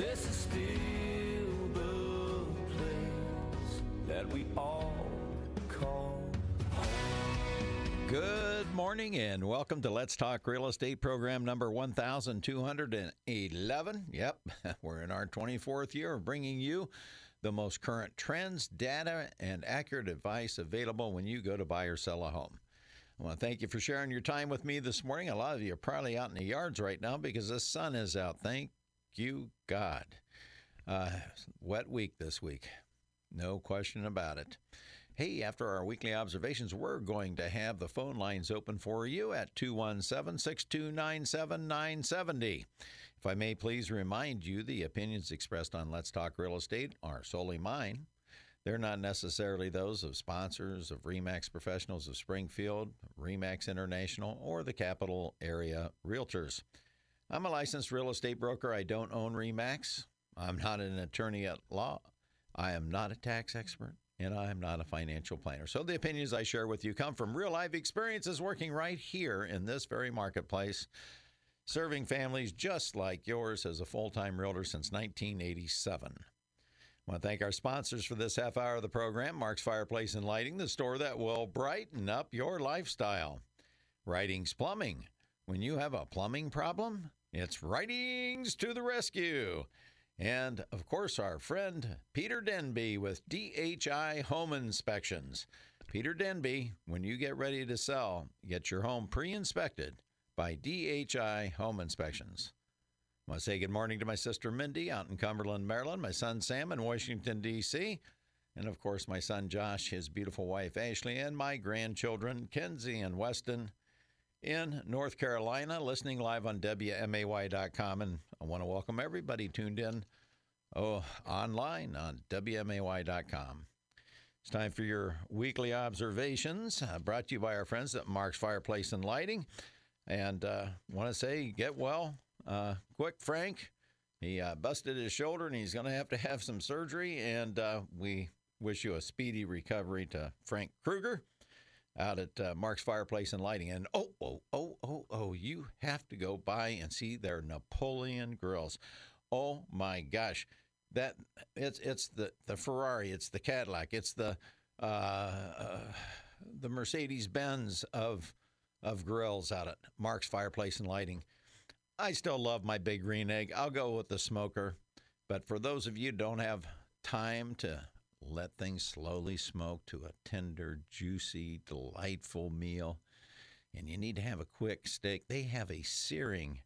This is still the place that we all call Good morning and welcome to Let's Talk Real Estate program number 1211. Yep, we're in our 24th year of bringing you the most current trends, data, and accurate advice available when you go to buy or sell a home. I want to thank you for sharing your time with me this morning. A lot of you are probably out in the yards right now because the sun is out. Thank you, God. Uh, wet week this week. No question about it. Hey, after our weekly observations, we're going to have the phone lines open for you at 217 629 7970. If I may please remind you, the opinions expressed on Let's Talk Real Estate are solely mine. They're not necessarily those of sponsors of REMAX Professionals of Springfield, REMAX International, or the Capital Area Realtors. I'm a licensed real estate broker. I don't own REMAX. I'm not an attorney at law. I am not a tax expert, and I am not a financial planner. So the opinions I share with you come from real life experiences working right here in this very marketplace, serving families just like yours as a full time realtor since 1987. I want to thank our sponsors for this half hour of the program Mark's Fireplace and Lighting, the store that will brighten up your lifestyle. Writings Plumbing. When you have a plumbing problem, it's Writings to the rescue. And of course, our friend Peter Denby with DHI Home Inspections. Peter Denby, when you get ready to sell, get your home pre inspected by DHI Home Inspections. I want to say good morning to my sister Mindy out in Cumberland, Maryland, my son Sam in Washington, D.C., and of course, my son Josh, his beautiful wife Ashley, and my grandchildren Kenzie and Weston in North Carolina, listening live on WMAY.com. And I want to welcome everybody tuned in oh, online on WMAY.com. It's time for your weekly observations, uh, brought to you by our friends at Mark's Fireplace and Lighting. And uh, want to say, get well uh, quick, Frank. He uh, busted his shoulder and he's going to have to have some surgery. And uh, we wish you a speedy recovery to Frank Kruger out at uh, Mark's Fireplace and Lighting. And oh, oh, oh, oh, oh, you have to go by and see their Napoleon grills. Oh my gosh, that it's it's the the Ferrari, it's the Cadillac, it's the uh, uh, the Mercedes Benz of of grills out at Mark's Fireplace and Lighting. I still love my big green egg. I'll go with the smoker. But for those of you don't have time to let things slowly smoke to a tender, juicy, delightful meal, and you need to have a quick steak, they have a searing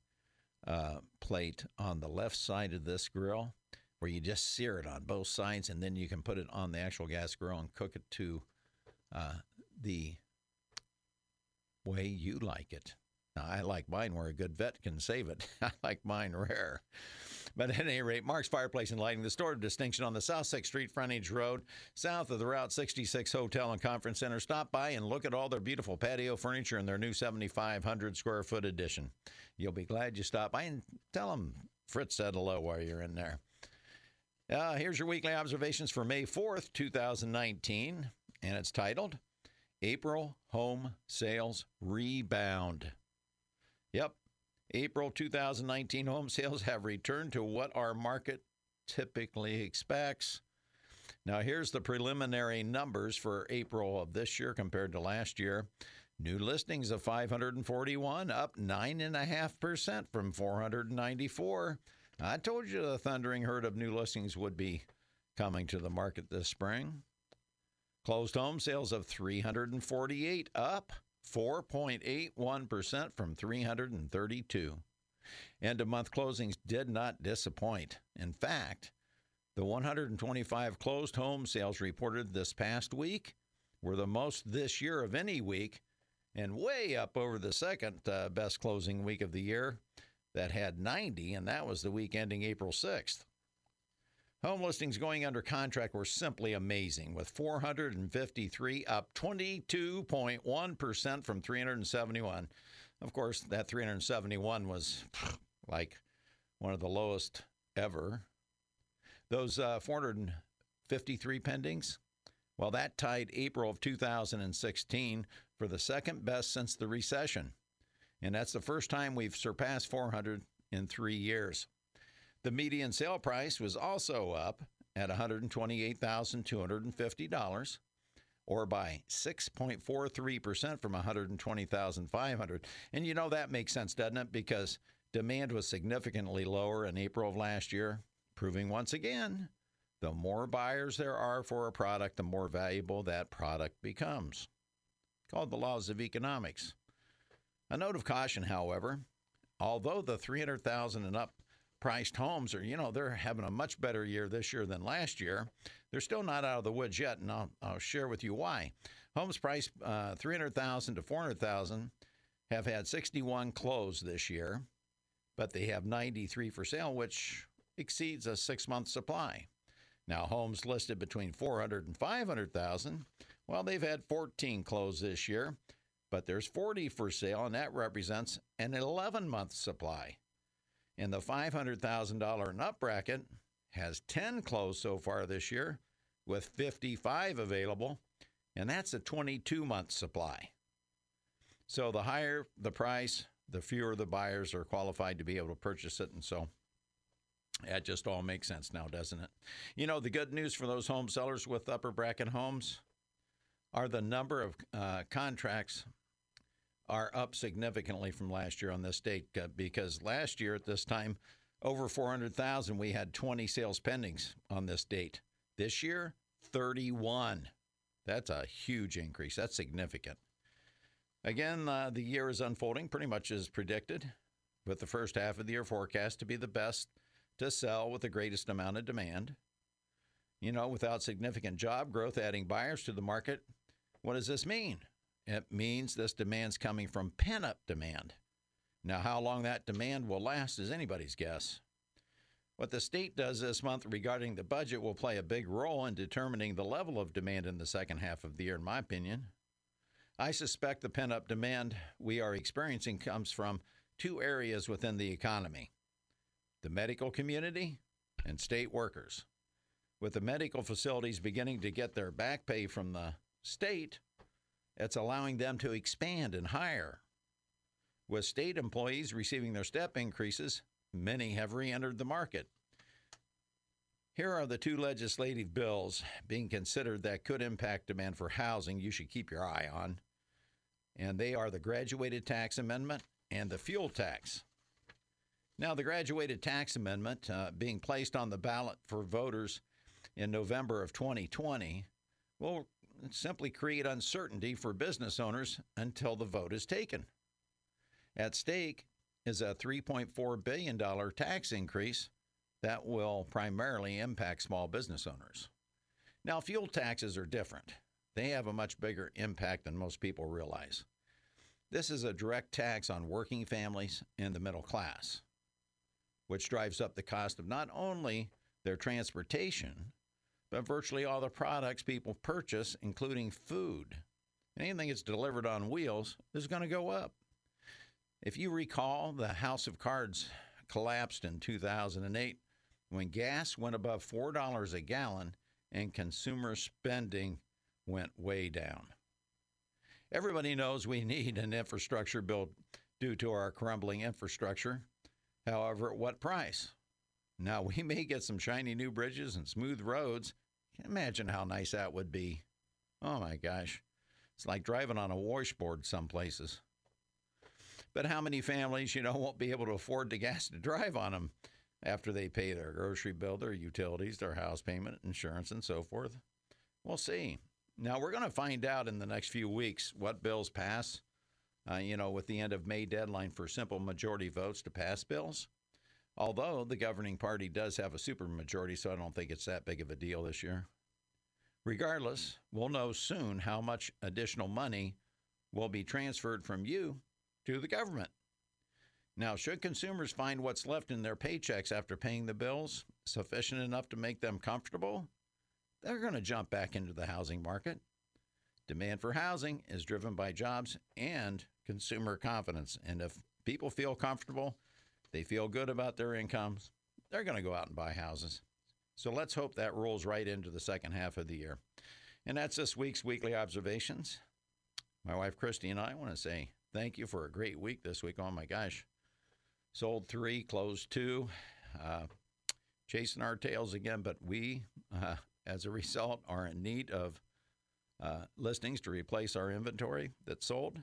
uh, plate on the left side of this grill where you just sear it on both sides, and then you can put it on the actual gas grill and cook it to uh, the way you like it. Now, I like mine where a good vet can save it. I like mine rare. But at any rate, Mark's Fireplace and Lighting, the store of distinction on the South 6th Street frontage road, south of the Route 66 Hotel and Conference Center. Stop by and look at all their beautiful patio furniture and their new 7,500 square foot addition. You'll be glad you stopped by and tell them Fritz said hello while you're in there. Uh, here's your weekly observations for May 4th, 2019, and it's titled April Home Sales Rebound. Yep, April 2019 home sales have returned to what our market typically expects. Now, here's the preliminary numbers for April of this year compared to last year. New listings of 541, up 9.5% from 494. I told you the thundering herd of new listings would be coming to the market this spring. Closed home sales of 348, up 4.81% from 332. End of month closings did not disappoint. In fact, the 125 closed home sales reported this past week were the most this year of any week and way up over the second uh, best closing week of the year that had 90, and that was the week ending April 6th. Home listings going under contract were simply amazing, with 453 up 22.1% from 371. Of course, that 371 was like one of the lowest ever. Those uh, 453 pendings, well, that tied April of 2016 for the second best since the recession. And that's the first time we've surpassed 400 in three years. The median sale price was also up at $128,250 or by 6.43% from $120,500, And you know that makes sense, doesn't it? Because demand was significantly lower in April of last year, proving once again the more buyers there are for a product, the more valuable that product becomes. Called the laws of economics. A note of caution, however, although the 300,000 and up priced homes are, you know, they're having a much better year this year than last year. They're still not out of the woods yet, and I'll, I'll share with you why. Homes priced uh, 300,000 to 400,000 have had 61 closed this year, but they have 93 for sale, which exceeds a six month supply. Now, homes listed between 400 and 500,000, well, they've had 14 closed this year, but there's 40 for sale, and that represents an 11 month supply. In the $500,000 and up bracket has 10 closed so far this year, with 55 available, and that's a 22 month supply. So the higher the price, the fewer the buyers are qualified to be able to purchase it, and so that just all makes sense now, doesn't it? You know, the good news for those home sellers with upper bracket homes are the number of uh, contracts are up significantly from last year on this date uh, because last year at this time, over 400,000, we had 20 sales pendings on this date. This year, 31. That's a huge increase. That's significant. Again, uh, the year is unfolding pretty much as predicted, with the first half of the year forecast to be the best to sell with the greatest amount of demand. You know, without significant job growth adding buyers to the market, what does this mean? It means this demand's coming from pent up demand. Now, how long that demand will last is anybody's guess. What the state does this month regarding the budget will play a big role in determining the level of demand in the second half of the year, in my opinion. I suspect the pent up demand we are experiencing comes from two areas within the economy the medical community and state workers. With the medical facilities beginning to get their back pay from the state, it's allowing them to expand and hire. With state employees receiving their step increases, many have re entered the market. Here are the two legislative bills being considered that could impact demand for housing you should keep your eye on. And they are the Graduated Tax Amendment and the Fuel Tax. Now, the Graduated Tax Amendment uh, being placed on the ballot for voters in November of 2020 will simply create uncertainty for business owners until the vote is taken. At stake is a $3.4 billion tax increase that will primarily impact small business owners. Now, fuel taxes are different. They have a much bigger impact than most people realize. This is a direct tax on working families and the middle class which drives up the cost of not only their transportation, but virtually all the products people purchase, including food. Anything that's delivered on wheels is going to go up. If you recall, the House of Cards collapsed in 2008 when gas went above $4 a gallon and consumer spending went way down. Everybody knows we need an infrastructure bill due to our crumbling infrastructure. However, at what price? Now, we may get some shiny new bridges and smooth roads. Imagine how nice that would be. Oh my gosh. It's like driving on a washboard some places. But how many families, you know, won't be able to afford the gas to drive on them after they pay their grocery bill, their utilities, their house payment, insurance, and so forth? We'll see. Now, we're going to find out in the next few weeks what bills pass uh, you know, with the end of May deadline for simple majority votes to pass bills. Although the governing party does have a supermajority, so I don't think it's that big of a deal this year. Regardless, we'll know soon how much additional money will be transferred from you to the government. Now, should consumers find what's left in their paychecks after paying the bills sufficient enough to make them comfortable, they're going to jump back into the housing market. Demand for housing is driven by jobs and consumer confidence. And if people feel comfortable, they feel good about their incomes, they're going to go out and buy houses. So let's hope that rolls right into the second half of the year. And that's this week's weekly observations. My wife Christy and I want to say thank you for a great week this week. Oh my gosh. Sold three, closed two. Uh, chasing our tails again, but we, uh, as a result, are in need of uh, listings to replace our inventory that's sold.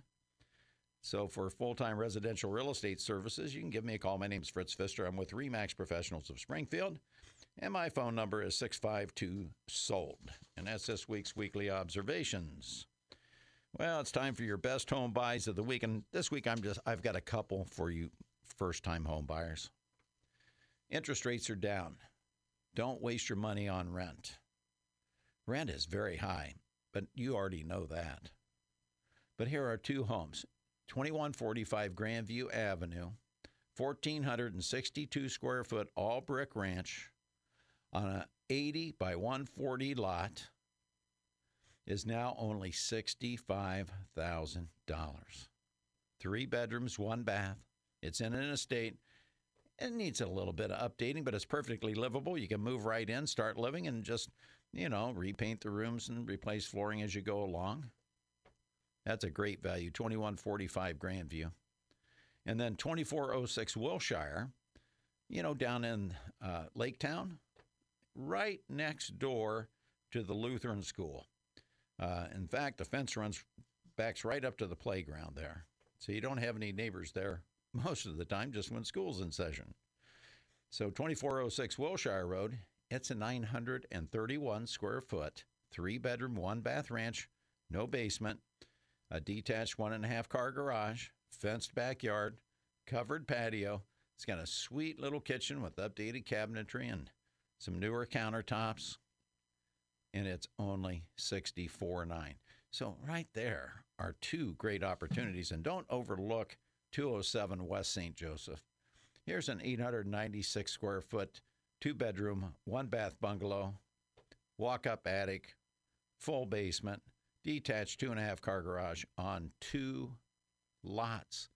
So, for full time residential real estate services, you can give me a call. My name is Fritz Pfister. I'm with REMAX Professionals of Springfield, and my phone number is 652 SOLD. And that's this week's weekly observations. Well, it's time for your best home buys of the week, and this week I'm just I've got a couple for you first time home buyers. Interest rates are down. Don't waste your money on rent. Rent is very high, but you already know that. But here are two homes 2145 Grandview Avenue, 1,462 square foot all brick ranch on a 80 by 140 lot is now only $65,000. Three bedrooms, one bath. It's in an estate. It needs a little bit of updating, but it's perfectly livable. You can move right in, start living, and just, you know, repaint the rooms and replace flooring as you go along. That's a great value, 2145 Grandview. And then 2406 Wilshire, you know, down in uh, Lake Town, right next door to the Lutheran school. Uh, in fact, the fence runs backs right up to the playground there. So you don't have any neighbors there most of the time, just when school's in session. So 2406 Wilshire Road, it's a 931 square foot, three bedroom, one bath ranch, no basement, a detached one and a half car garage, fenced backyard, covered patio. It's got a sweet little kitchen with updated cabinetry and some newer countertops, and it's only 64.9. So right there are two great opportunities, and don't overlook 207 West St. Joseph. Here's an 896 square foot, two bedroom, one bath bungalow, walk up attic, full basement, detached two and a half car garage on two lots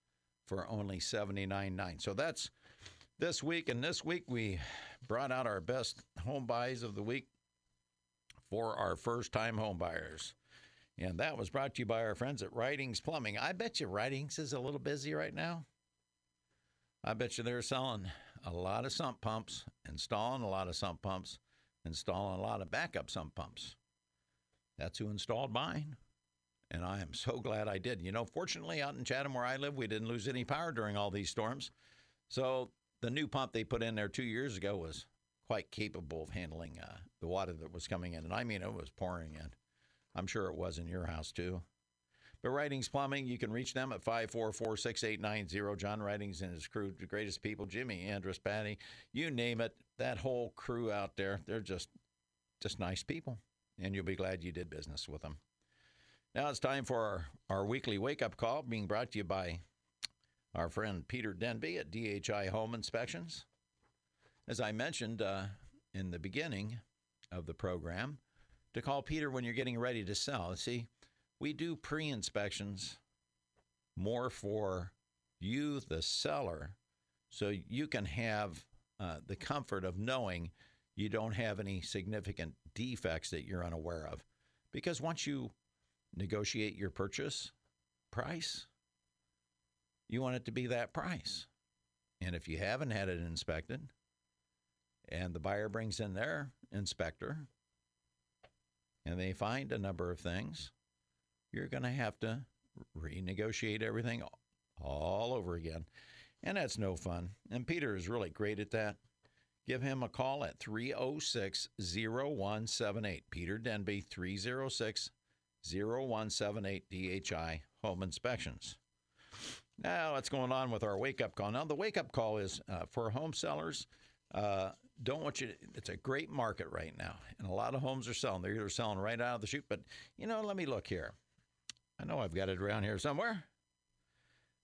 for only $79.9. So that's this week. And this week we brought out our best home buys of the week for our first time home buyers. And that was brought to you by our friends at Writings Plumbing. I bet you Writings is a little busy right now. I bet you they're selling a lot of sump pumps, installing a lot of sump pumps, installing a lot of backup sump pumps. That's who installed mine. And I am so glad I did. You know, fortunately, out in Chatham where I live, we didn't lose any power during all these storms. So the new pump they put in there two years ago was quite capable of handling uh, the water that was coming in. And I mean, it was pouring in. I'm sure it was in your house too. But Writings Plumbing, you can reach them at 544 6890. John Writings and his crew, the greatest people, Jimmy, Andrus, Patty, you name it, that whole crew out there, they're just just nice people. And you'll be glad you did business with them. Now it's time for our, our weekly wake up call being brought to you by our friend Peter Denby at DHI Home Inspections. As I mentioned uh, in the beginning of the program, to call Peter when you're getting ready to sell. See, we do pre inspections more for you, the seller, so you can have uh, the comfort of knowing you don't have any significant defects that you're unaware of. Because once you negotiate your purchase price, you want it to be that price. And if you haven't had it inspected and the buyer brings in their inspector and they find a number of things, you're going to have to renegotiate everything all over again. And that's no fun. And Peter is really great at that. Give him a call at 306 0178. Peter Denby, 306 0178 DHI Home Inspections. Now, what's going on with our wake up call? Now, the wake up call is uh, for home sellers. Uh, don't want you to, it's a great market right now, and a lot of homes are selling. They're either selling right out of the chute, but you know, let me look here. I know I've got it around here somewhere.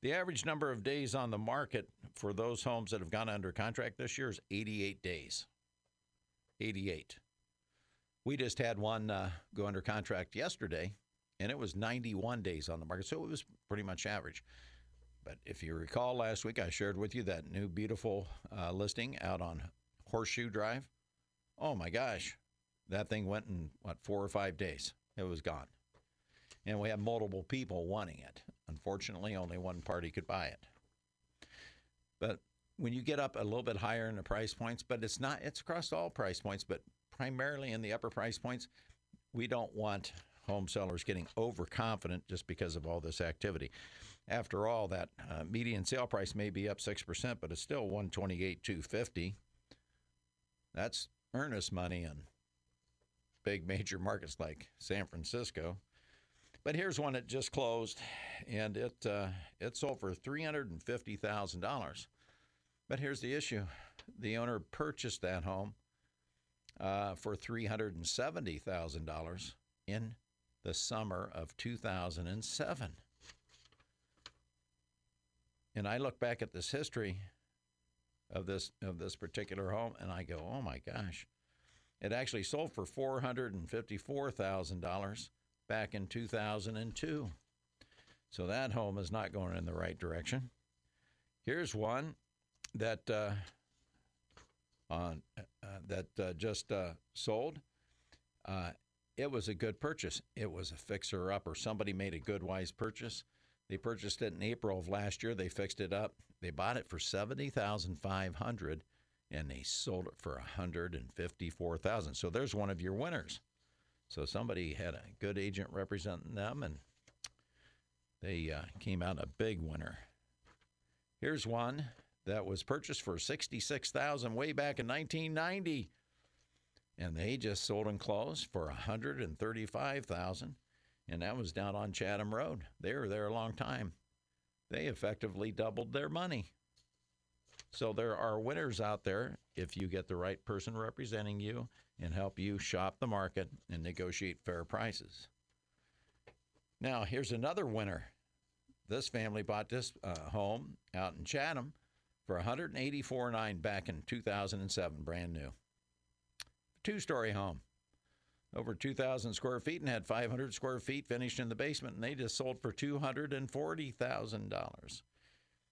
The average number of days on the market for those homes that have gone under contract this year is 88 days. 88. We just had one uh, go under contract yesterday, and it was 91 days on the market, so it was pretty much average. But if you recall last week, I shared with you that new beautiful uh, listing out on Horseshoe Drive. Oh my gosh, that thing went in what four or five days. It was gone, and we had multiple people wanting it. Unfortunately, only one party could buy it. But when you get up a little bit higher in the price points, but it's not, it's across all price points, but primarily in the upper price points, we don't want home sellers getting overconfident just because of all this activity. After all, that uh, median sale price may be up 6%, but it's still 128 250 That's earnest money in big major markets like San Francisco. But here's one that just closed, and it uh, it sold for three hundred and fifty thousand dollars. But here's the issue: the owner purchased that home uh, for three hundred and seventy thousand dollars in the summer of two thousand and seven. And I look back at this history of this of this particular home, and I go, "Oh my gosh!" It actually sold for four hundred and fifty-four thousand dollars back in 2002. So that home is not going in the right direction. Here's one that uh, on uh, that uh, just uh, sold. Uh, it was a good purchase. It was a fixer up, or somebody made a good wise purchase. They purchased it in April of last year. They fixed it up. They bought it for seventy thousand five hundred, and they sold it for a hundred and fifty-four thousand. So there's one of your winners. So somebody had a good agent representing them, and they uh, came out a big winner. Here's one that was purchased for sixty-six thousand way back in 1990, and they just sold and closed for a hundred and thirty-five thousand, and that was down on Chatham Road. They were there a long time. They effectively doubled their money. So there are winners out there if you get the right person representing you and help you shop the market and negotiate fair prices. Now, here's another winner. This family bought this uh, home out in Chatham for 184.9 back in 2007, brand new. Two-story home, over 2,000 square feet, and had 500 square feet finished in the basement, and they just sold for $240,000.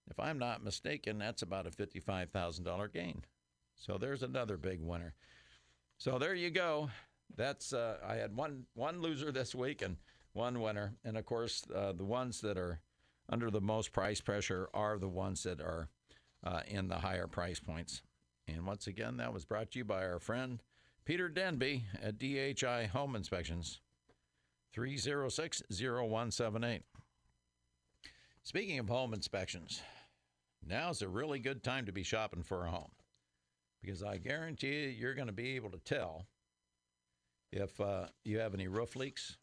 If I'm not mistaken, that's about a $55,000 gain. So there's another big winner. So there you go. That's uh, I had one one loser this week and one winner, and of course uh, the ones that are under the most price pressure are the ones that are uh, in the higher price points. And once again, that was brought to you by our friend Peter Denby at DHI Home Inspections, 306 0178. Speaking of home inspections, now's a really good time to be shopping for a home because I guarantee you, you're going to be able to tell if uh, you have any roof leaks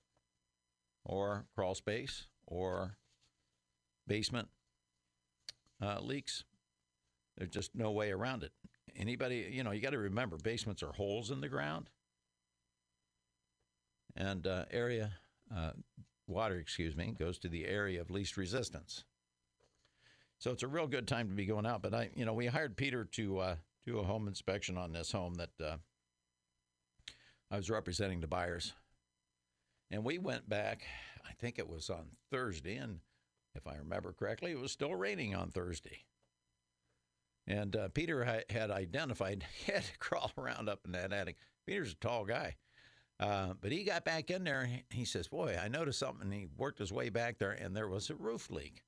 or crawl space or basement uh, leaks. There's just no way around it. Anybody, you know, you got to remember basements are holes in the ground and uh, area uh, water, excuse me, goes to the area of least resistance. So it's a real good time to be going out. But I, you know, we hired Peter to uh, do a home inspection on this home that uh, I was representing the buyers. And we went back, I think it was on Thursday, and if I remember correctly, it was still raining on Thursday. And uh, Peter ha- had identified, he had to crawl around up in that attic. Peter's a tall guy. Uh, but he got back in there and he says, Boy, I noticed something. He worked his way back there, and there was a roof leak.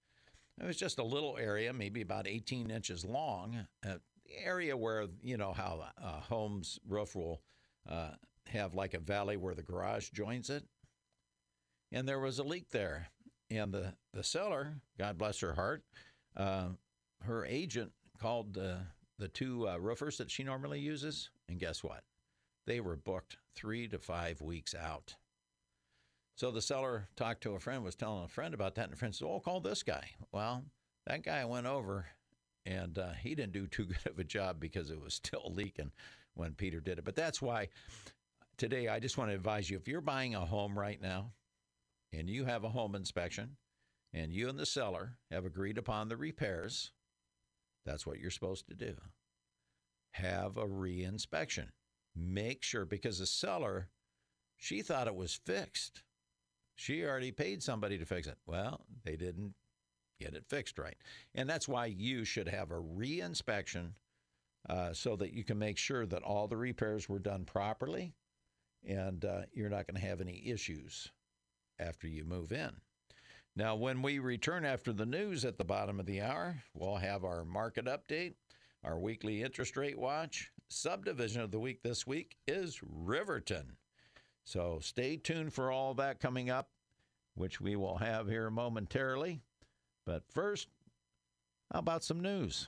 It was just a little area, maybe about 18 inches long, uh, area where you know how a uh, home's roof will uh, have like a valley where the garage joins it, and there was a leak there. And the the seller, God bless her heart, uh, her agent called the the two uh, roofers that she normally uses, and guess what? They were booked three to five weeks out. So the seller talked to a friend, was telling a friend about that, and the friend said, "Oh, call this guy." Well, that guy went over and uh, he didn't do too good of a job because it was still leaking when Peter did it. But that's why today I just want to advise you if you're buying a home right now and you have a home inspection and you and the seller have agreed upon the repairs, that's what you're supposed to do. Have a reinspection. Make sure because the seller, she thought it was fixed. She already paid somebody to fix it. Well, they didn't get it fixed right. And that's why you should have a reinspection uh, so that you can make sure that all the repairs were done properly and uh, you're not going to have any issues after you move in. Now, when we return after the news at the bottom of the hour, we'll have our market update. Our weekly interest rate watch subdivision of the week this week is Riverton. So stay tuned for all that coming up, which we will have here momentarily. But first, how about some news?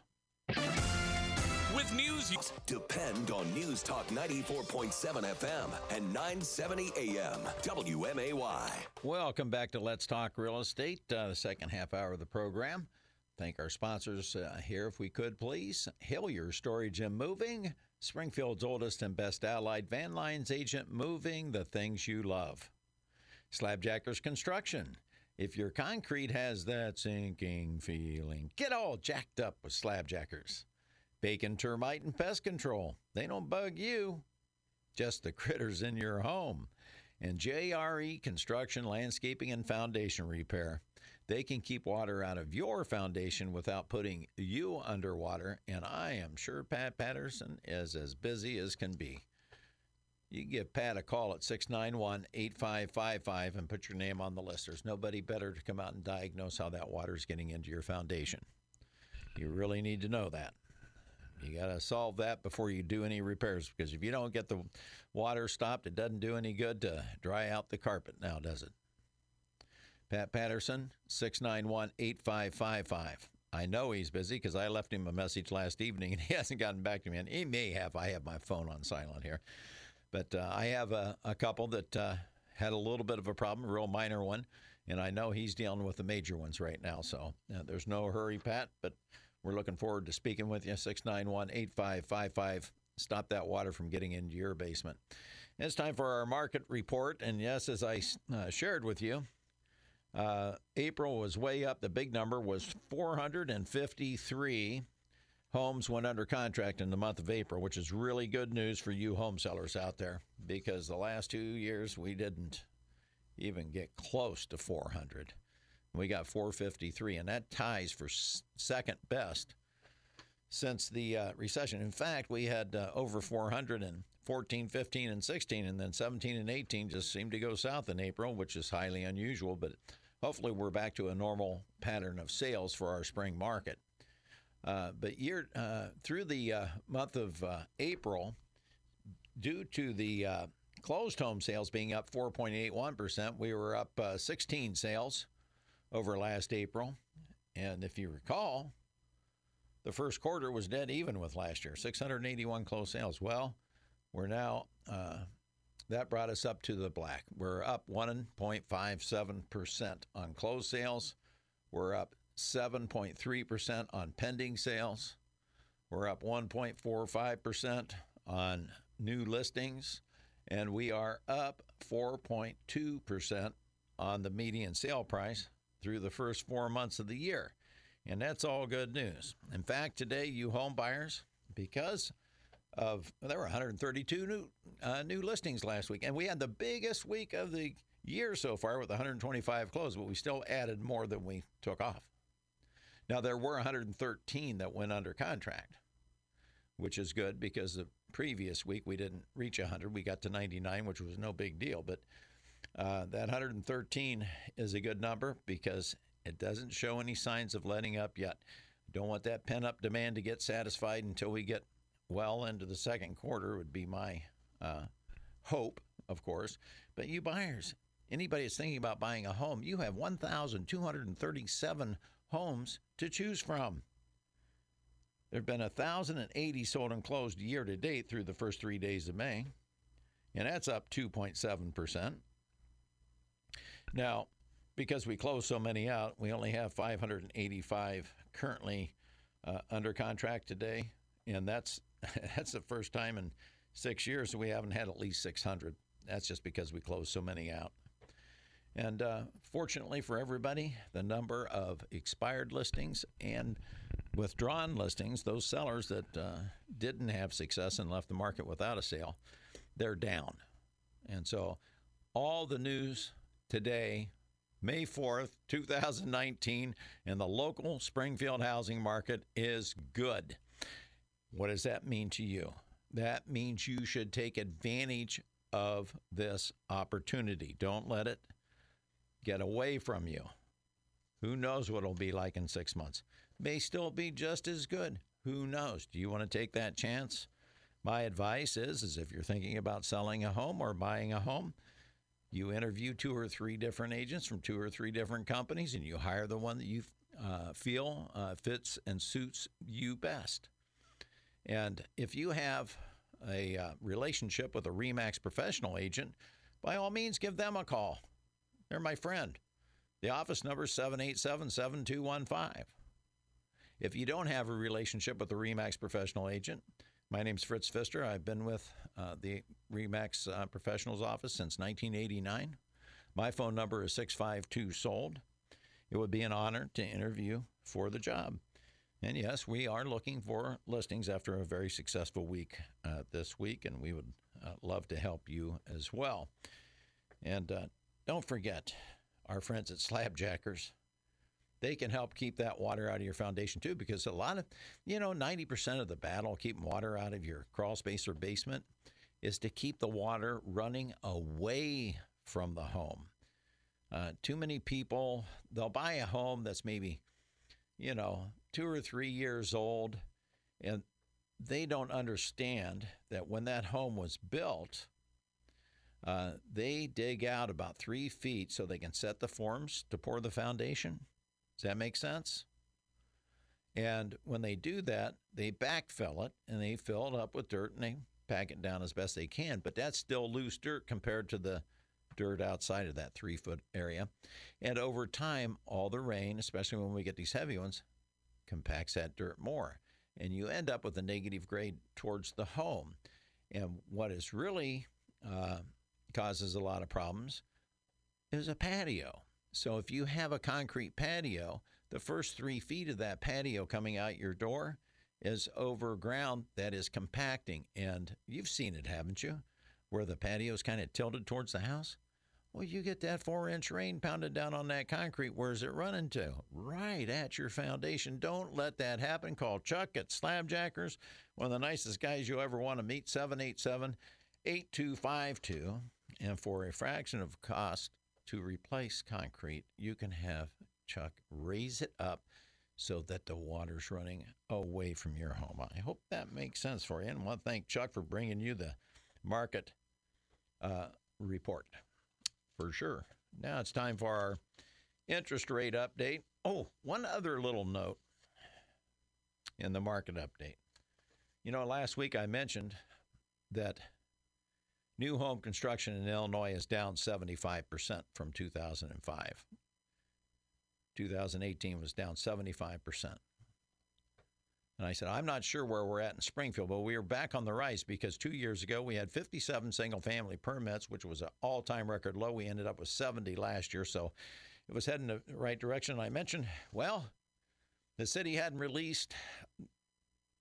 With news you Depend on News Talk 94.7 FM and 970 AM. WMAY. Welcome back to Let's Talk Real Estate, uh, the second half hour of the program. Thank our sponsors uh, here, if we could please. Hillier Storage and Moving, Springfield's oldest and best allied van lines agent, moving the things you love. Slabjackers Construction. If your concrete has that sinking feeling, get all jacked up with Slabjackers. Bacon Termite and Pest Control. They don't bug you, just the critters in your home. And JRE Construction, Landscaping, and Foundation Repair. They can keep water out of your foundation without putting you underwater. And I am sure Pat Patterson is as busy as can be. You give Pat a call at 691 8555 and put your name on the list. There's nobody better to come out and diagnose how that water is getting into your foundation. You really need to know that. You got to solve that before you do any repairs because if you don't get the water stopped, it doesn't do any good to dry out the carpet now, does it? Pat Patterson, 691 8555. I know he's busy because I left him a message last evening and he hasn't gotten back to me. And he may have. I have my phone on silent here. But uh, I have a, a couple that uh, had a little bit of a problem, a real minor one. And I know he's dealing with the major ones right now. So uh, there's no hurry, Pat. But we're looking forward to speaking with you. 691 8555. Stop that water from getting into your basement. It's time for our market report. And yes, as I uh, shared with you, uh, April was way up. The big number was 453 homes went under contract in the month of April, which is really good news for you home sellers out there because the last two years we didn't even get close to 400. We got 453, and that ties for second best since the uh, recession. In fact, we had uh, over 400 in 14, 15, and 16, and then 17 and 18 just seemed to go south in April, which is highly unusual, but hopefully we're back to a normal pattern of sales for our spring market. Uh, but year uh, through the uh, month of uh, April, due to the uh, closed home sales being up 4.81%, we were up 16 sales over last April. And if you recall, the first quarter was dead even with last year 681 closed sales. Well, we're now, uh, that brought us up to the black. We're up 1.57% on closed sales. We're up 7.3% on pending sales. We're up 1.45% on new listings. And we are up 4.2% on the median sale price through the first four months of the year. And that's all good news. In fact, today, you home buyers, because of there were 132 new uh, new listings last week, and we had the biggest week of the year so far with 125 closed, but we still added more than we took off. Now there were 113 that went under contract, which is good because the previous week we didn't reach 100. We got to 99, which was no big deal, but uh, that 113 is a good number because it doesn't show any signs of letting up yet. Don't want that pent up demand to get satisfied until we get well into the second quarter, would be my uh, hope, of course. But you buyers, anybody that's thinking about buying a home, you have 1,237 homes to choose from. There have been 1,080 sold and closed year to date through the first three days of May, and that's up 2.7%. Now, because we closed so many out, we only have 585 currently uh, under contract today, and that's that's the first time in six years we haven't had at least 600. That's just because we closed so many out. And uh, fortunately for everybody, the number of expired listings and withdrawn listings, those sellers that uh, didn't have success and left the market without a sale, they're down. And so all the news today, May 4th, 2019, in the local Springfield housing market is good. What does that mean to you? That means you should take advantage of this opportunity. Don't let it get away from you. Who knows what it'll be like in six months? May still be just as good. Who knows? Do you want to take that chance? My advice is, is if you're thinking about selling a home or buying a home, you interview two or three different agents from two or three different companies, and you hire the one that you uh, feel uh, fits and suits you best. And if you have a uh, relationship with a REMAX professional agent, by all means, give them a call. They're my friend. The office number is 787 7215. If you don't have a relationship with a REMAX professional agent, my name's Fritz Pfister. I've been with uh, the REMAX uh, Professionals Office since 1989. My phone number is 652 SOLD. It would be an honor to interview for the job. And yes, we are looking for listings after a very successful week uh, this week, and we would uh, love to help you as well. And uh, don't forget our friends at Slabjackers they can help keep that water out of your foundation too because a lot of you know 90% of the battle keeping water out of your crawl space or basement is to keep the water running away from the home. Uh, too many people they'll buy a home that's maybe you know two or three years old and they don't understand that when that home was built uh, they dig out about three feet so they can set the forms to pour the foundation does that make sense? And when they do that, they backfill it and they fill it up with dirt and they pack it down as best they can. But that's still loose dirt compared to the dirt outside of that three foot area. And over time, all the rain, especially when we get these heavy ones, compacts that dirt more. And you end up with a negative grade towards the home. And what is really uh, causes a lot of problems is a patio. So if you have a concrete patio, the first three feet of that patio coming out your door is over ground that is compacting. And you've seen it, haven't you? Where the patio is kind of tilted towards the house. Well, you get that four inch rain pounded down on that concrete. Where's it running to? Right at your foundation. Don't let that happen. Call Chuck at Slabjackers, one of the nicest guys you ever want to meet, 787 8252. And for a fraction of cost, to replace concrete, you can have Chuck raise it up so that the water's running away from your home. I hope that makes sense for you. And I want to thank Chuck for bringing you the market uh, report for sure. Now it's time for our interest rate update. Oh, one other little note in the market update. You know, last week I mentioned that New home construction in Illinois is down 75% from 2005. 2018 was down 75%. And I said, I'm not sure where we're at in Springfield, but we are back on the rise because two years ago we had 57 single family permits, which was an all time record low. We ended up with 70 last year. So it was heading the right direction. I mentioned, well, the city hadn't released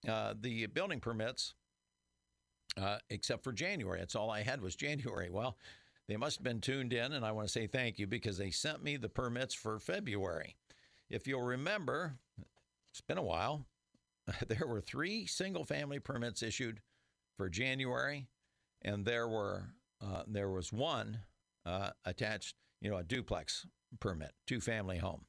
uh, the building permits uh, except for January. That's all I had was January. Well, they must have been tuned in, and I want to say thank you because they sent me the permits for February. If you'll remember, it's been a while. There were three single family permits issued for January, and there were uh, there was one uh, attached, you know, a duplex permit, two family home.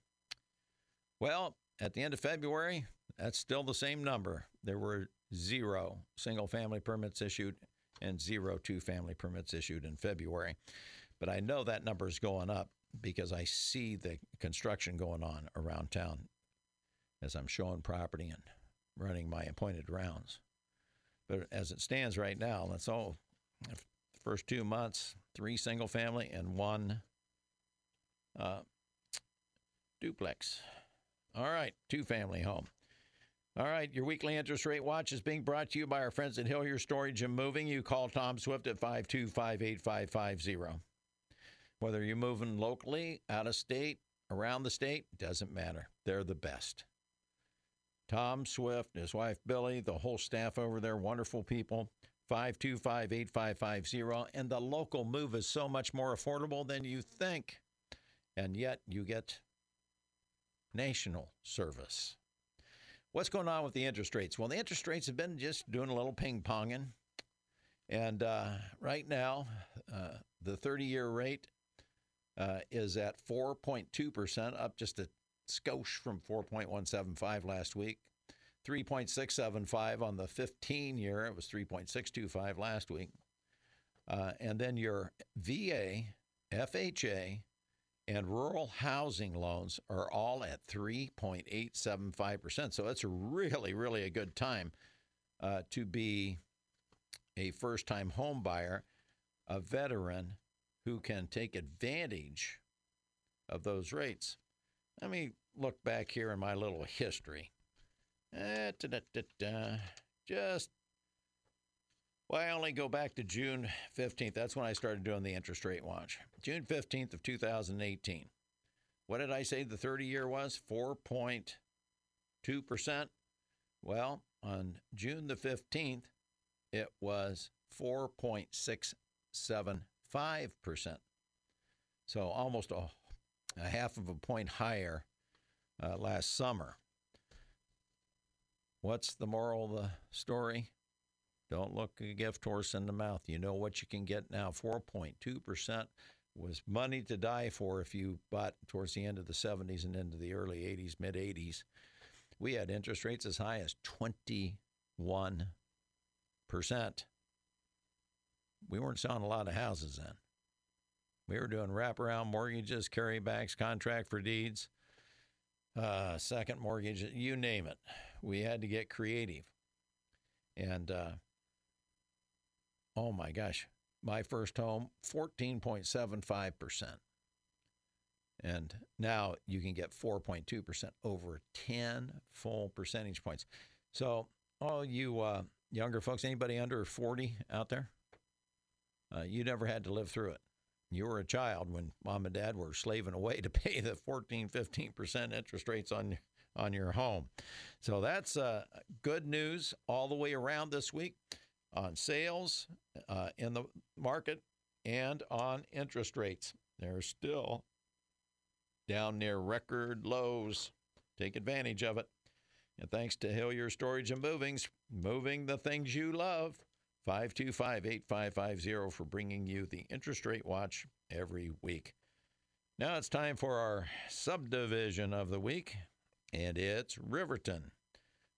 Well, at the end of February, that's still the same number. There were zero single family permits issued and zero two family permits issued in February. But I know that number is going up because I see the construction going on around town as I'm showing property and running my appointed rounds. But as it stands right now, that's all. First two months, three single family and one uh, duplex. All right, two family home. All right, your weekly interest rate watch is being brought to you by our friends at Hillier Storage and Moving. You call Tom Swift at 525 8550. Whether you're moving locally, out of state, around the state, doesn't matter. They're the best. Tom Swift, his wife Billy, the whole staff over there, wonderful people. 525 8550. And the local move is so much more affordable than you think. And yet you get national service. What's going on with the interest rates? Well, the interest rates have been just doing a little ping ponging. And uh, right now, uh, the 30 year rate uh, is at 4.2%, up just a skosh from 4.175 last week. 3.675 on the 15 year. It was 3.625 last week. Uh, and then your VA, FHA, and rural housing loans are all at 3.875%. So it's really, really a good time uh, to be a first time home buyer, a veteran who can take advantage of those rates. Let me look back here in my little history. Da-da-da-da. Just, well, I only go back to June 15th. That's when I started doing the interest rate watch. June 15th of 2018. What did I say the 30 year was? 4.2%. Well, on June the 15th, it was 4.675%. So almost a, a half of a point higher uh, last summer. What's the moral of the story? Don't look a gift horse in the mouth. You know what you can get now. 4.2% was money to die for if you bought towards the end of the 70s and into the early 80s, mid 80s. We had interest rates as high as 21%. We weren't selling a lot of houses then. We were doing wraparound mortgages, carrybacks, contract for deeds, uh, second mortgage, you name it. We had to get creative. And uh, oh my gosh, my first home, 14.75%. And now you can get 4.2% over 10 full percentage points. So, all you uh, younger folks, anybody under 40 out there, uh, you never had to live through it. You were a child when mom and dad were slaving away to pay the 14, 15% interest rates on, on your home. So that's uh, good news all the way around this week on sales uh, in the market and on interest rates. They're still down near record lows. Take advantage of it. And thanks to Hillier Storage and Movings, moving the things you love. 525 8550 for bringing you the interest rate watch every week. Now it's time for our subdivision of the week, and it's Riverton.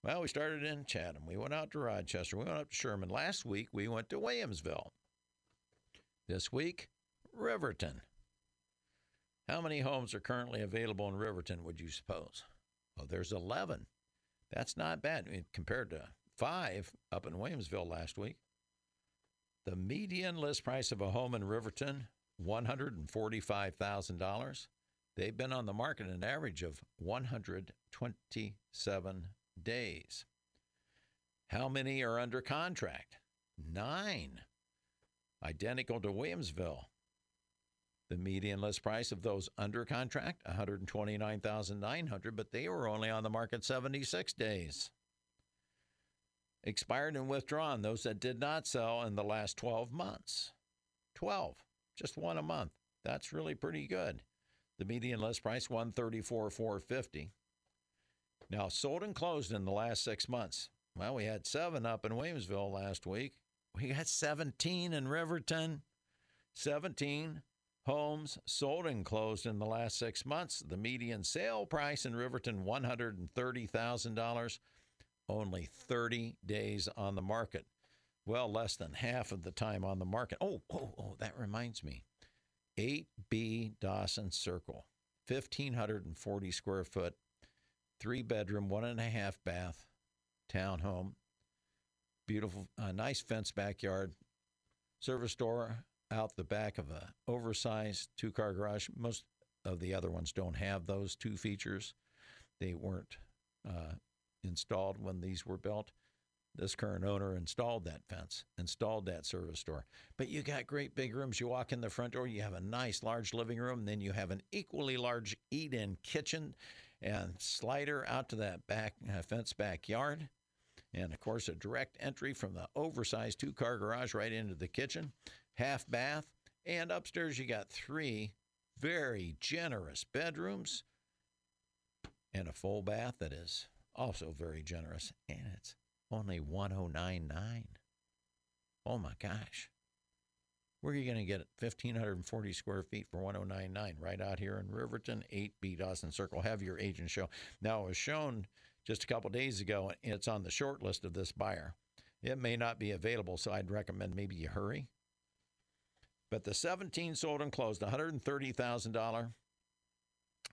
Well, we started in Chatham. We went out to Rochester. We went up to Sherman. Last week, we went to Williamsville. This week, Riverton. How many homes are currently available in Riverton, would you suppose? Well, there's 11. That's not bad I mean, compared to five up in Williamsville last week. The median list price of a home in Riverton, $145,000. They've been on the market an average of 127 days. How many are under contract? Nine. Identical to Williamsville. The median list price of those under contract, 129,900, but they were only on the market 76 days. Expired and withdrawn, those that did not sell in the last 12 months. 12, just one a month. That's really pretty good. The median list price 134,450. Now sold and closed in the last 6 months. Well, we had 7 up in Williamsville last week. We got 17 in Riverton. 17 homes sold and closed in the last six months. The median sale price in Riverton, $130,000, only 30 days on the market. Well, less than half of the time on the market. Oh, oh, oh, that reminds me. 8B Dawson Circle, 1,540 square foot, three bedroom, one and a half bath townhome. Beautiful, uh, nice fenced backyard, service door out the back of a oversized two car garage. Most of the other ones don't have those two features. They weren't uh, installed when these were built. This current owner installed that fence, installed that service door. But you got great big rooms. You walk in the front door, you have a nice large living room, then you have an equally large eat in kitchen and slider out to that back uh, fence backyard. And of course, a direct entry from the oversized two car garage right into the kitchen half bath, and upstairs you got three very generous bedrooms and a full bath that is also very generous, and it's only 1099. Oh my gosh. Where are you going to get it? 1,540 square feet for 1099 right out here in Riverton, 8B Dawson Circle. Have your agent show. Now, it was shown just a couple days ago. and It's on the short list of this buyer. It may not be available, so I'd recommend maybe you hurry. But the 17 sold and closed, $130,000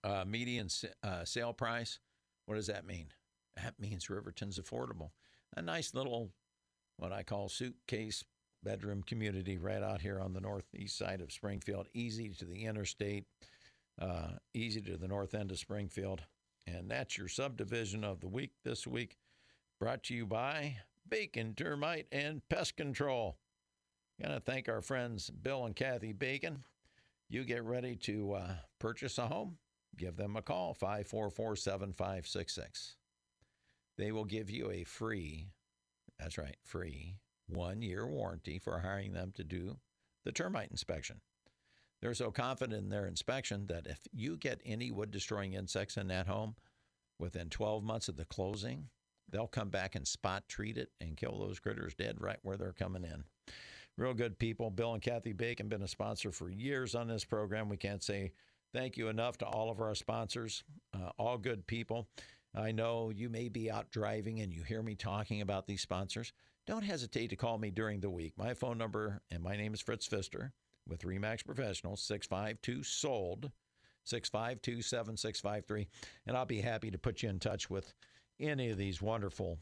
uh, median uh, sale price. What does that mean? That means Riverton's affordable. A nice little, what I call suitcase bedroom community right out here on the northeast side of Springfield, easy to the interstate, uh, easy to the north end of Springfield. And that's your subdivision of the week this week, brought to you by Bacon Termite and Pest Control. To thank our friends Bill and Kathy Bacon. You get ready to uh, purchase a home, give them a call, 544 7566. They will give you a free, that's right, free one year warranty for hiring them to do the termite inspection. They're so confident in their inspection that if you get any wood destroying insects in that home within 12 months of the closing, they'll come back and spot treat it and kill those critters dead right where they're coming in. Real good people. Bill and Kathy Bacon been a sponsor for years on this program. We can't say thank you enough to all of our sponsors, uh, all good people. I know you may be out driving and you hear me talking about these sponsors. Don't hesitate to call me during the week. My phone number, and my name is Fritz Pfister with Remax Professionals, 652 SOLD, 652 7653. And I'll be happy to put you in touch with any of these wonderful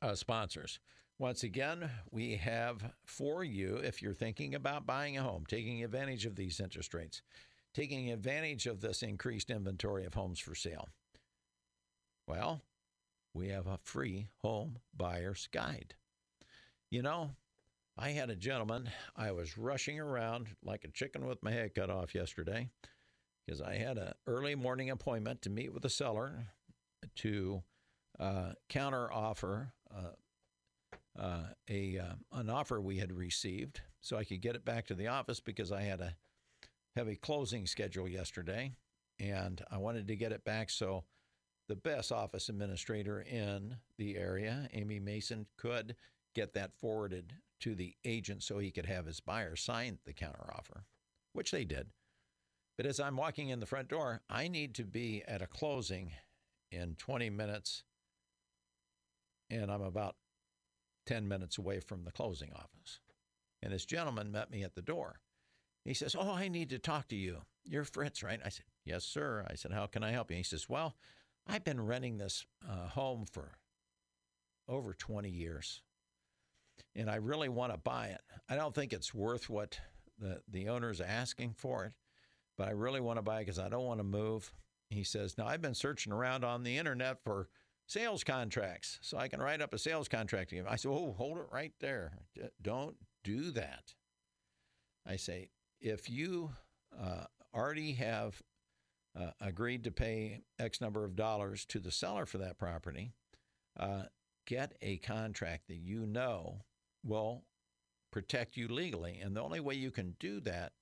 uh, sponsors. Once again, we have for you, if you're thinking about buying a home, taking advantage of these interest rates, taking advantage of this increased inventory of homes for sale. Well, we have a free home buyer's guide. You know, I had a gentleman, I was rushing around like a chicken with my head cut off yesterday because I had an early morning appointment to meet with the seller to uh, counter offer uh, uh, a uh, an offer we had received so I could get it back to the office because I had a heavy closing schedule yesterday and I wanted to get it back so the best office administrator in the area, Amy Mason, could get that forwarded to the agent so he could have his buyer sign the counteroffer, which they did. But as I'm walking in the front door, I need to be at a closing in 20 minutes, and I'm about 10 minutes away from the closing office. And this gentleman met me at the door. He says, Oh, I need to talk to you. You're Fritz, right? I said, Yes, sir. I said, How can I help you? He says, Well, I've been renting this uh, home for over 20 years, and I really want to buy it. I don't think it's worth what the, the owner's asking for it, but I really want to buy it because I don't want to move. He says, Now, I've been searching around on the internet for sales contracts so I can write up a sales contract to him. I said, Oh, hold it right there. Don't do that. I say, if you uh, already have uh, agreed to pay X number of dollars to the seller for that property, uh, get a contract that you know will protect you legally. And the only way you can do that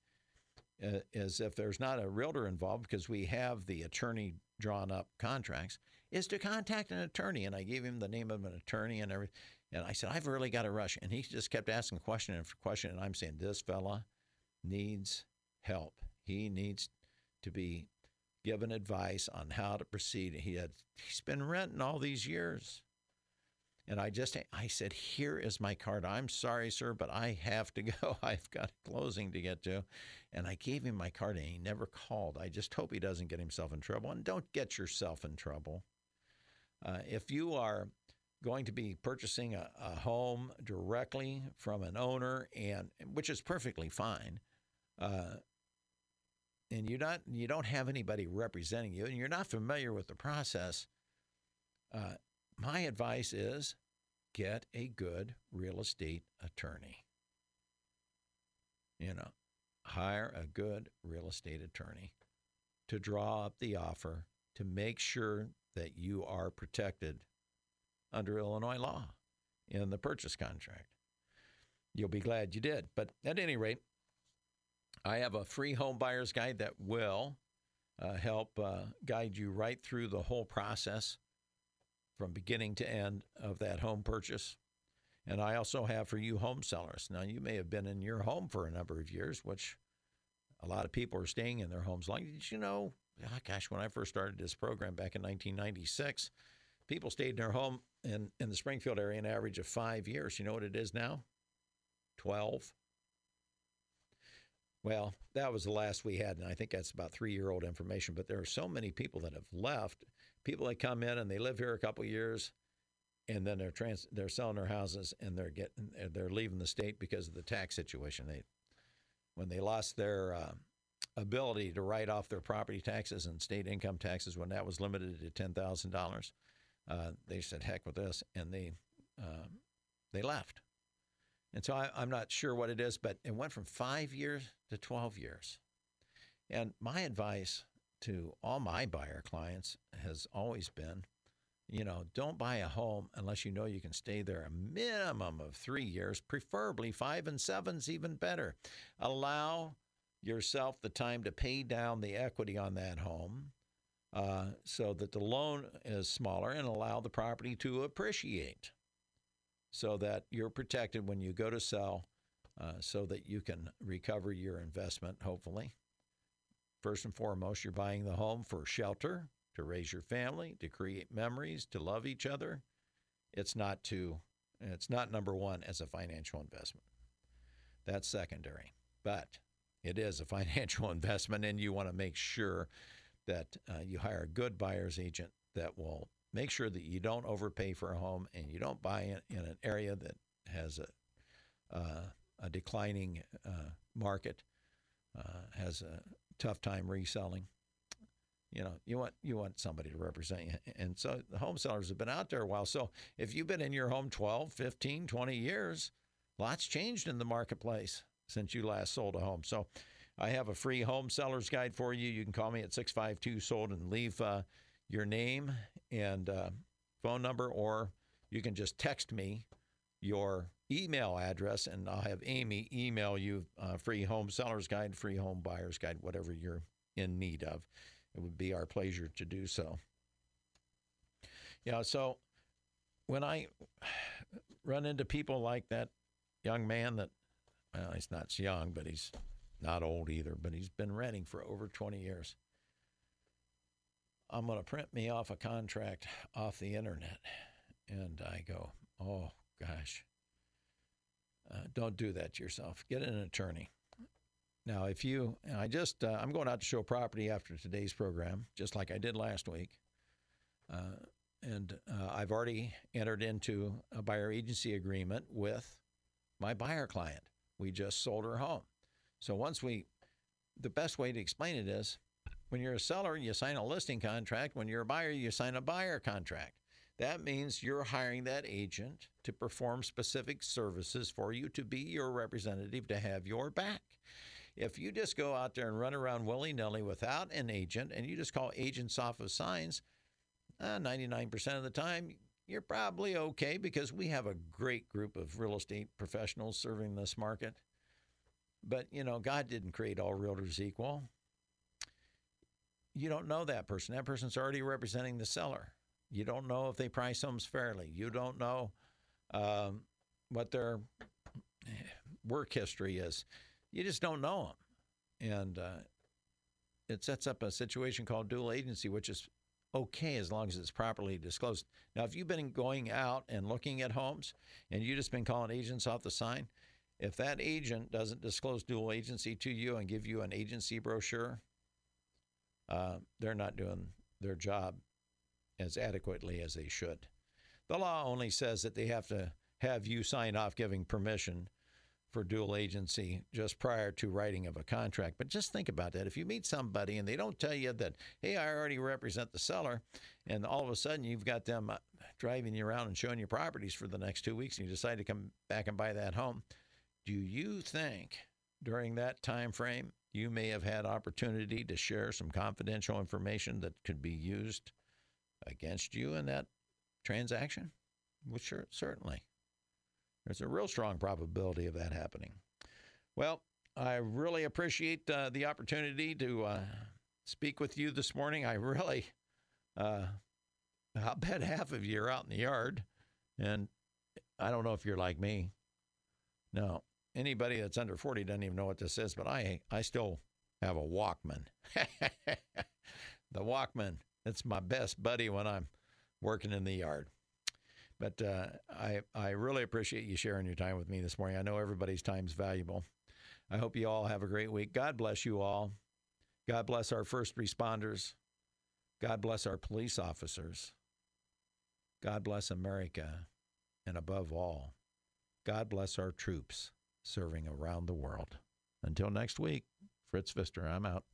uh, is if there's not a realtor involved, because we have the attorney drawn up contracts, is to contact an attorney. And I gave him the name of an attorney and everything. And I said, I've really got to rush. And he just kept asking question after question. And I'm saying, this fella needs help. He needs to be given advice on how to proceed. He had he's been renting all these years. And I just I said, "Here is my card. I'm sorry, sir, but I have to go. I've got a closing to get to." And I gave him my card and he never called. I just hope he doesn't get himself in trouble and don't get yourself in trouble. Uh, if you are going to be purchasing a, a home directly from an owner and which is perfectly fine, uh, and you're not you don't have anybody representing you and you're not familiar with the process uh, my advice is get a good real estate attorney. You know hire a good real estate attorney to draw up the offer to make sure that you are protected under illinois law in the purchase contract. You'll be glad you did but at any rate I have a free home buyer's guide that will uh, help uh, guide you right through the whole process from beginning to end of that home purchase. And I also have for you home sellers. Now, you may have been in your home for a number of years, which a lot of people are staying in their homes. Like, did you know? Oh, gosh, when I first started this program back in 1996, people stayed in their home in, in the Springfield area an average of five years. You know what it is now? 12. Well, that was the last we had, and I think that's about three year old information. But there are so many people that have left. People that come in and they live here a couple years, and then they're trans- they're selling their houses and they're getting they're leaving the state because of the tax situation. They when they lost their uh, ability to write off their property taxes and state income taxes when that was limited to ten thousand uh, dollars, they said heck with this, and they uh, they left. And so I, I'm not sure what it is, but it went from five years to 12 years. And my advice to all my buyer clients has always been you know, don't buy a home unless you know you can stay there a minimum of three years, preferably five and seven's even better. Allow yourself the time to pay down the equity on that home uh, so that the loan is smaller and allow the property to appreciate so that you're protected when you go to sell uh, so that you can recover your investment, hopefully. First and foremost, you're buying the home for shelter, to raise your family, to create memories, to love each other. It's not to it's not number 1 as a financial investment. That's secondary. But it is a financial investment and you want to make sure that uh, you hire a good buyer's agent that will make sure that you don't overpay for a home and you don't buy in, in an area that has a, uh, a declining uh, market, uh, has a tough time reselling. You know, you want you want somebody to represent you. And so the home sellers have been out there a while. So if you've been in your home 12, 15, 20 years, lots changed in the marketplace since you last sold a home. So I have a free home seller's guide for you. You can call me at 652 sold and leave uh, your name and uh, phone number, or you can just text me your email address, and I'll have Amy email you a free home seller's guide, free home buyer's guide, whatever you're in need of. It would be our pleasure to do so. Yeah, so when I run into people like that young man that, well, he's not young, but he's not old either, but he's been renting for over 20 years. I'm going to print me off a contract off the internet. And I go, oh, gosh, uh, don't do that to yourself. Get an attorney. Now, if you, I just, uh, I'm going out to show property after today's program, just like I did last week. Uh, and uh, I've already entered into a buyer agency agreement with my buyer client. We just sold her home. So once we, the best way to explain it is when you're a seller, you sign a listing contract. When you're a buyer, you sign a buyer contract. That means you're hiring that agent to perform specific services for you to be your representative to have your back. If you just go out there and run around willy nilly without an agent and you just call agents off of signs, uh, 99% of the time, you're probably okay because we have a great group of real estate professionals serving this market. But, you know, God didn't create all realtors equal. You don't know that person. That person's already representing the seller. You don't know if they price homes fairly. You don't know um, what their work history is. You just don't know them. And uh, it sets up a situation called dual agency, which is okay as long as it's properly disclosed. Now, if you've been going out and looking at homes and you've just been calling agents off the sign, if that agent doesn't disclose dual agency to you and give you an agency brochure, uh, they're not doing their job as adequately as they should. The law only says that they have to have you sign off giving permission for dual agency just prior to writing of a contract. But just think about that. If you meet somebody and they don't tell you that, hey, I already represent the seller, and all of a sudden you've got them uh, driving you around and showing you properties for the next two weeks, and you decide to come back and buy that home, do you think during that time frame you may have had opportunity to share some confidential information that could be used against you in that transaction? Well, sure, certainly. There's a real strong probability of that happening. Well, I really appreciate uh, the opportunity to uh, speak with you this morning. I really, uh, I'll bet half of you are out in the yard, and I don't know if you're like me. No, anybody that's under 40 doesn't even know what this is, but I, I still have a Walkman. the Walkman, it's my best buddy when I'm working in the yard. But uh, I I really appreciate you sharing your time with me this morning. I know everybody's time is valuable. I hope you all have a great week. God bless you all. God bless our first responders. God bless our police officers. God bless America. And above all, God bless our troops serving around the world. Until next week, Fritz Pfister, I'm out.